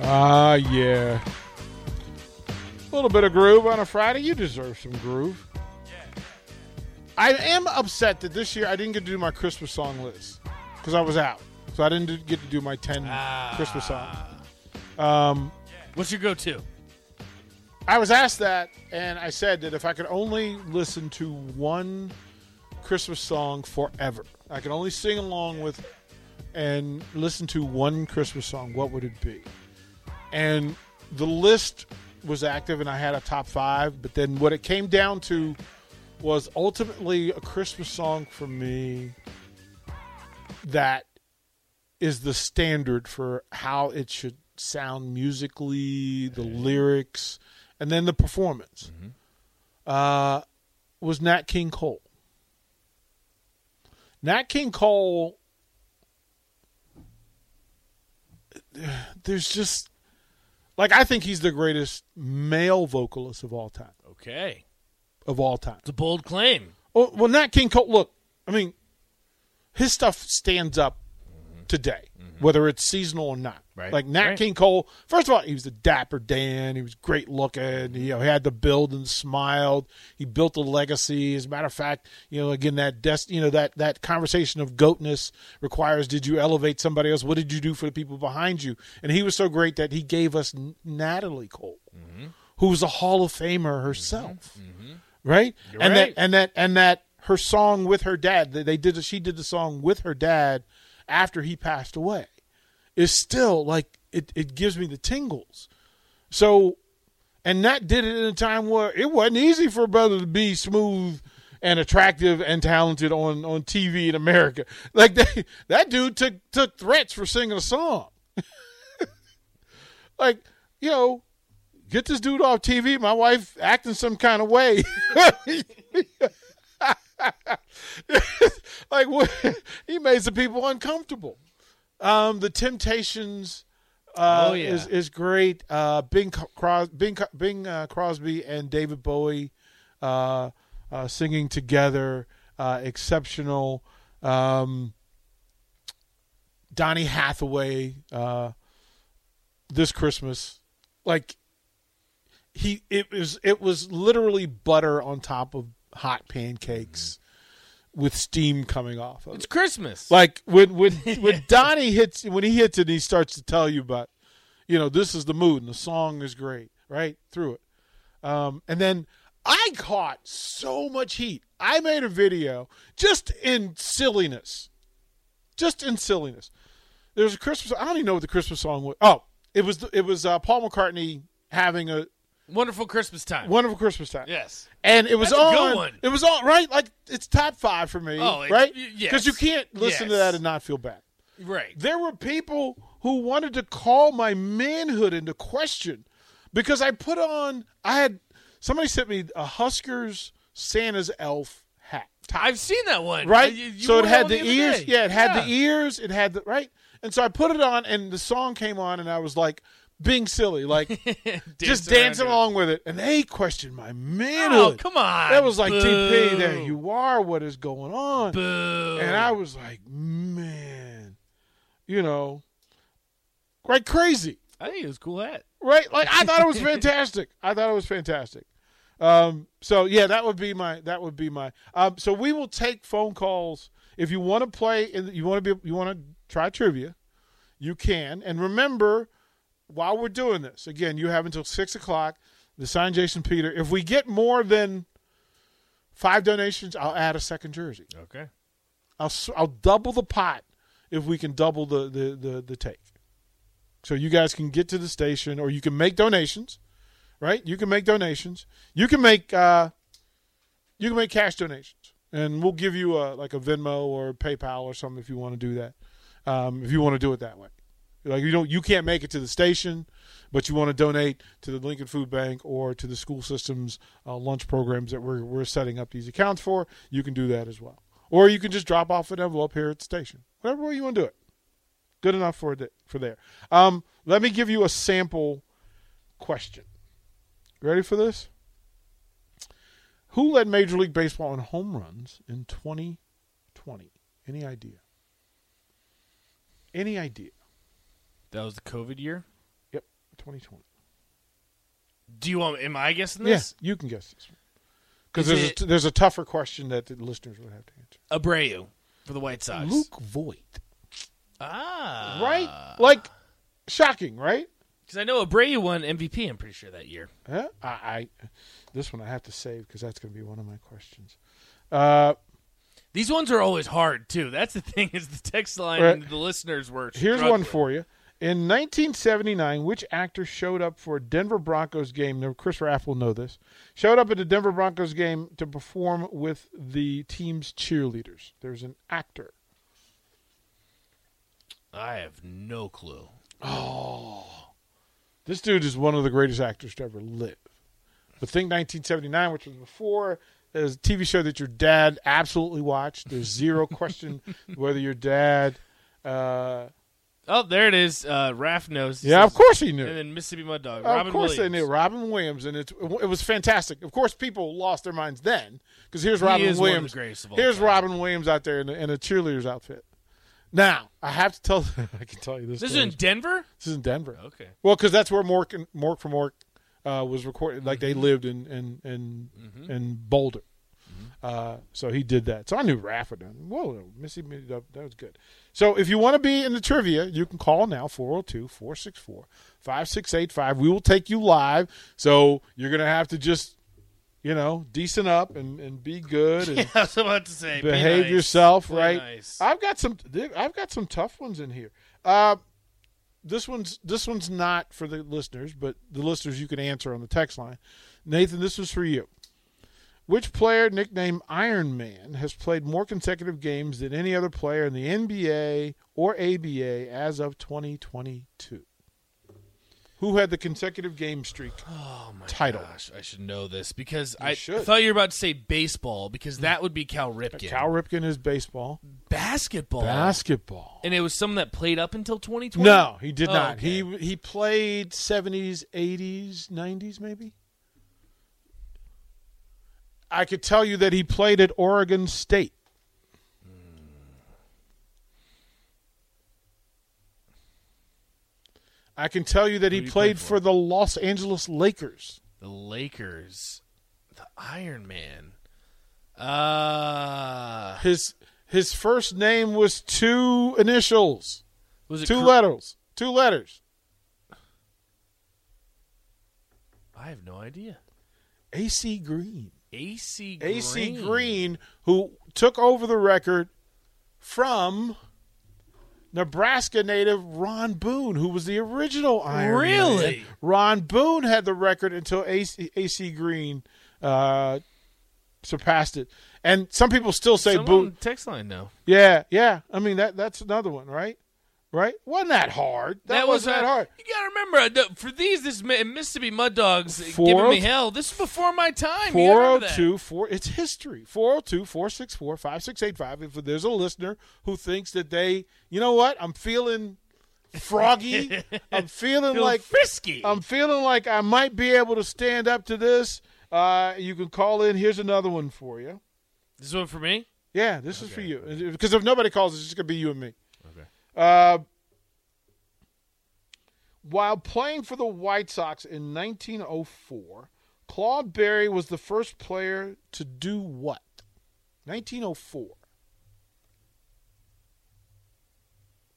Ah, yeah. A little bit of groove on a Friday. You deserve some groove. I am upset that this year I didn't get to do my Christmas song list because I was out, so I didn't get to do my ten Christmas songs. Um, What's your go-to? I was asked that, and I said that if I could only listen to one Christmas song forever, I could only sing along with and listen to one Christmas song, what would it be? And the list was active, and I had a top five, but then what it came down to was ultimately a Christmas song for me that is the standard for how it should sound musically, the lyrics, and then the performance. Uh, was Nat King Cole. Nat King Cole. There's just like I think he's the greatest male vocalist of all time. Okay, Of all time. it's a bold claim. Oh, well, Nat King Cole. Look, I mean, his stuff stands up today, mm-hmm. whether it's seasonal or not. Right, Like Nat right. King Cole. First of all, he was a dapper Dan. He was great looking. You know, he had the build and smiled. He built a legacy. As a matter of fact, you know, again that des- you know that that conversation of goatness requires: Did you elevate somebody else? What did you do for the people behind you? And he was so great that he gave us Natalie Cole, mm-hmm. who was a Hall of Famer mm-hmm. herself right? You're and right. that and that and that her song with her dad, they did she did the song with her dad after he passed away, is still like it. It gives me the tingles. So, and that did it in a time where it wasn't easy for a brother to be smooth and attractive and talented on on TV in America. Like they, that dude took took threats for singing a song. like you know, get this dude off TV. My wife acting some kind of way. like what? he made some people uncomfortable. Um, the Temptations. Uh, Oh, yeah. is is great. Uh, Bing Cros- Bing Bing uh, Crosby and David Bowie uh, uh, singing together, uh, exceptional. Um, Donny Hathaway uh, this Christmas, like he it was it was literally butter on top of hot pancakes with steam coming off of It's it. Christmas. Like when when when Donny hits when he hits it, he starts to tell you about, you know, this is the mood and the song is great, right through it. Um, and then I caught so much heat. I made a video just in silliness, just in silliness. There's a Christmas. I don't even know what the Christmas song was. Oh, it was it was uh, Paul McCartney having a Wonderful Christmas time. wonderful Christmas time. Yes. And it was That's a on. good one. It was on right. Like it's top five for me. Oh, it- right? yes. Because you can't listen to that and not feel bad. Right. There were people who wanted to call my manhood into question because I put on. I had somebody sent me a Huskers Santa's elf hat. I've seen that one. Right. You- you so it had one the ears. day. Yeah, it had the ears. It had the right. And so I put it on, and the song came on, and I was like being silly, like just it. along with it. And they questioned my Oh, come on. That was like, DP, Boo. there you are. What is going on? Boo. And I was like, man, you know, right crazy, I think it was cool hat. right? Like I thought it was fantastic. I thought it was fantastic. Um, so yeah, that would be my that would be my. Um, so we will take phone calls if you want to play and you want to be you want to try trivia. you can. And remember, while we're doing this, again, you have until six o'clock to sign Jason Peter. If we get more than five donations, I'll add a second jersey. Okay. I'll I'll double the pot if we can double the the the, the take. So you guys can get to the station, or you can make donations, right? You can make donations. You can make uh, you can make cash donations, and we'll give you a like a Venmo or PayPal or something if you want to do that. Um, if you want to do it that way, like you don't you can't make it to the station, but you want to donate to the Lincoln Food Bank or to the school systems uh, lunch programs that we're we're setting up these accounts for. You can do that as well, or you can just drop off an envelope here at the station. Whatever way you want to do it. Good enough for the, for there. Um, let me give you a sample question. Ready for this? Who led Major League Baseball in home runs in 2020? Any idea? Any idea? That was the COVID year. Yep, 2020. Do you want? Am I guessing Yes, this? you can guess this. Because there's, it- a, there's a tougher question that the listeners would have to answer. Abreu for the White Sox. Luke Voit. Ah. Right? Like, shocking, right? Because I know Abreu won MVP. I'm pretty sure that year. Huh? I, I this one I have to save because that's going to be one of my questions. Uh, These ones are always hard too. That's the thing is the text line Right. and the listeners were. here's struggling. one for you. In 1979, which actor showed up for a Denver Broncos game? Now, Chris Raff will know this. Showed up at the Denver Broncos game to perform with the team's cheerleaders. There's an actor. I have no clue. Oh, this dude is one of the greatest actors to ever live. But think 1979, which was before. There's a TV show that your dad absolutely watched. There's zero question whether your dad. Uh, Oh, there it is. Uh, Raph knows. He yeah, of course he knew. And then Mississippi Mud Dog. Of Robin course Williams. they knew Robin Williams, and it it was fantastic. Of course, people lost their minds then because here's He Robin is one of the Williams. of Here's time. Robin Williams out there in a, in a cheerleader's outfit. Now I have to tell. I can tell you this. This is in Denver. This is in Denver. Okay. Well, because that's where Mork and Mork from Mork uh, was recorded. Like Mm-hmm. they lived in in in, in Boulder. Uh, so he did that. So I knew done. Whoa, Mississippi, that was good. So if you want to be in the trivia, you can call now 402 464 5685. We will take you live. So you're going to have to just, you know, decent up and, and be good and I was about to say. be behave nice. yourself, Play right? nice. I've got some. I've got some tough ones in here. Uh, this one's this one's not for the listeners, but the listeners you can answer on the text line. Nathan, this was for you. Which player nicknamed Iron Man has played more consecutive games than any other player in the NBA or ABA as of 2022? Who had the consecutive game streak Oh my title? gosh, I should know this because I, I thought you were about to say baseball because that would be Cal uh, Ripken. Cal Ripken is baseball. basketball. Basketball. and it was someone that played up until 2020. No, he did Oh, not. okay. He he played seventies, eighties, nineties, maybe. I could tell you that he played at Oregon State. I can tell you that he Who he played for for? the Los Angeles Lakers. the Lakers, the Iron Man. Uh His his first name was two initials, was it two letters, two letters. I have no idea. AC Green. AC Green. AC Green, who took over the record from Nebraska native Ron Boone, who was the original Iron Really? Man. Ron Boone had the record until AC, AC Green uh, surpassed it. And some people still say Someone Boone. text line now. Yeah, yeah. I mean that that's another one, right? Right? wasn't that hard? That, was wasn't that uh, hard. You gotta remember uh, for these, this Mi- Mississippi Mud Dogs giving oh- me hell. This is before my time. You gotta remember that. 402 4 it's history 402 464 5685 if there's a listener who thinks that they you know what i'm feeling froggy i'm feeling Feel like frisky. i'm feeling like i might be able to stand up to this uh, you can call in here's another one for you this one for me. yeah this is for you because if nobody calls it's just going to be you and me Okay. Uh, while playing for the White Sox in 1904, Claude Berry was the first player to do what? 1904.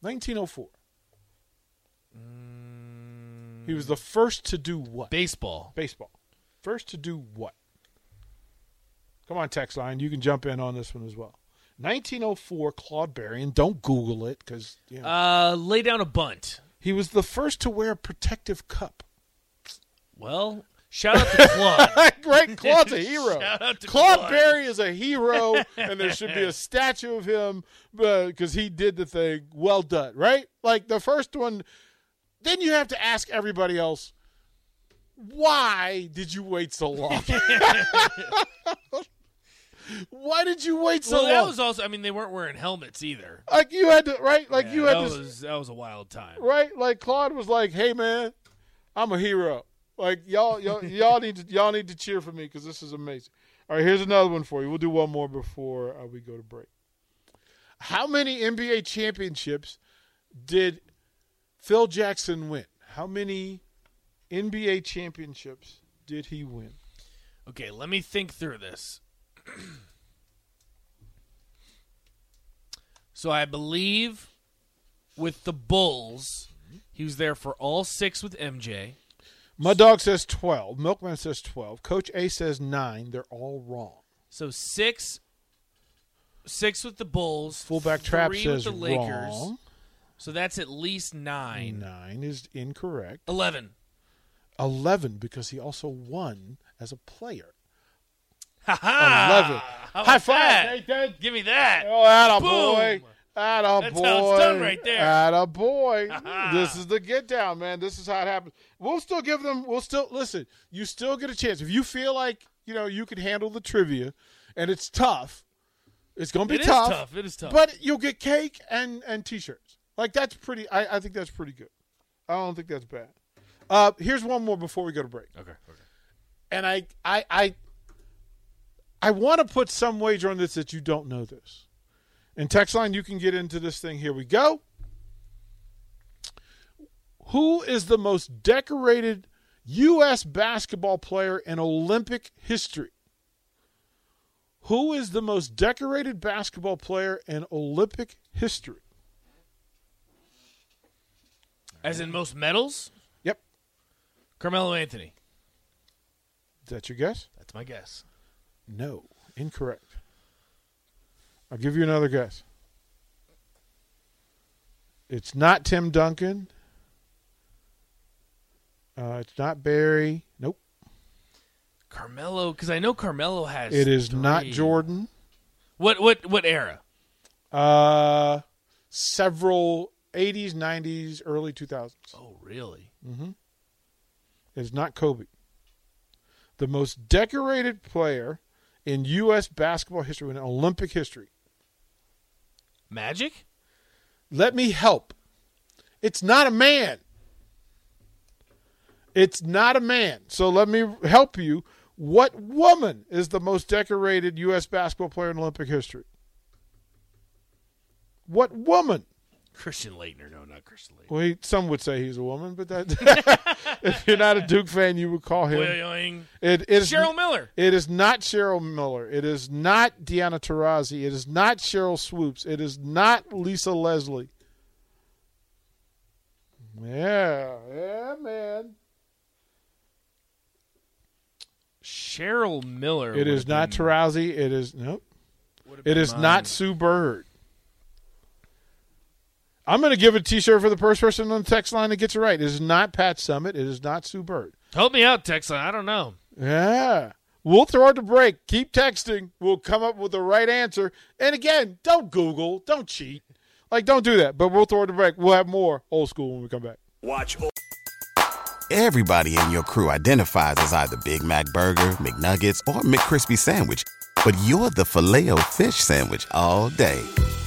1904. He was the first to do what? Baseball. Baseball. First to do what? Come on, text line. You can jump in on this one as well. 1904, Claude Berry, and don't Google it because you know, Uh, lay down a bunt. he was the first to wear a protective cup. Well, shout out to Claude. Great, Claude's a hero. Shout out to Claude, Claude. Berry is a hero, and there should be a statue of him because he did the thing. Well done, right? Like the first one. Then you have to ask everybody else, why did you wait so long? Why did you wait so long? well, that long? was also. I mean, they weren't wearing helmets either. like you had to, right? Like you had that to, was that was a wild time. right? Like Claude was like, "Hey man, I'm a hero. Like y'all, y'all, y'all need to y'all need to cheer for me because this is amazing." All right, here's another one for you. We'll do one more before uh, we go to break. How many NBA championships did Phil Jackson win? How many NBA championships did he win? Okay, let me think through this. so I believe with the Bulls, he was there for all six with MJ. Mud Dog says twelve. Milkman says twelve. Coach A says nine. They're all wrong. So six, six with the Bulls. Fullback Trap three says with the Lakers. wrong. So that's at least nine. Nine is incorrect. Eleven. 11 because he also won as a player. Ha ha! 11. How High five, that? Nathan. Give me that. Oh, atta boy. Boom. Atta That's boy. how it's done right there. Atta boy. Ha-ha. this is the get down, man. This is how it happens. We'll still give them, we'll still, listen, you still get a chance. If you feel like, you know, you can handle the trivia and it's tough, it's going to be It is tough. tough. It is tough. But you'll get cake and, and t shirts. Like, that's pretty, I, I think that's pretty good. I don't think that's bad. Uh, here's one more before we go to break. okay. Okay. and I I I I want to put some wager on this that you don't know this. In text line, you can get into this thing. Here we go. Who is the most decorated U.S. basketball player in Olympic history? Who is the most decorated basketball player in Olympic history? As in most medals, Yep. Carmelo Anthony. Is that your guess? That's my guess. No. Incorrect. I'll give you another guess. It's not Tim Duncan. Uh, it's not Barry. Nope. Carmelo, because I know Carmelo has. It is not. Jordan. What what what era? Uh, several 80s, 90s, early 2000s. Oh, really? Mm-hmm. It's not Kobe. The most decorated player in U.S. basketball history, in Olympic history. Magic? Let me help. It's not a man. It's not a man. So let me help you. What woman is the most decorated U.S. basketball player in Olympic history? What woman? Christian Laettner? No, not Christian Laettner. Well, he, some would say he's a woman, but that if you're not a Duke fan, you would call him. It, it is Cheryl Miller. It is not Cheryl Miller. It is not Diana Taurasi. It is not Sheryl Swoopes. It is not Lisa Leslie. Yeah, yeah, man. Cheryl Miller. It is not Taurasi. It is nope. It is mine. not Sue Bird. I'm going to give a T-shirt for the first person on the text line that gets it right. It is not Pat Summitt. It is not Sue Bird. Help me out, Texan. I don't know. Yeah. We'll throw it to break. Keep texting. We'll come up with the right answer. And again, don't Google. Don't cheat. Like, don't do that. But we'll throw it to break. We'll have more old school when we come back. Watch Everybody in your crew identifies as either Big Mac Burger, McNuggets, or McCrispy Sandwich. But you're the filet fish Sandwich all day.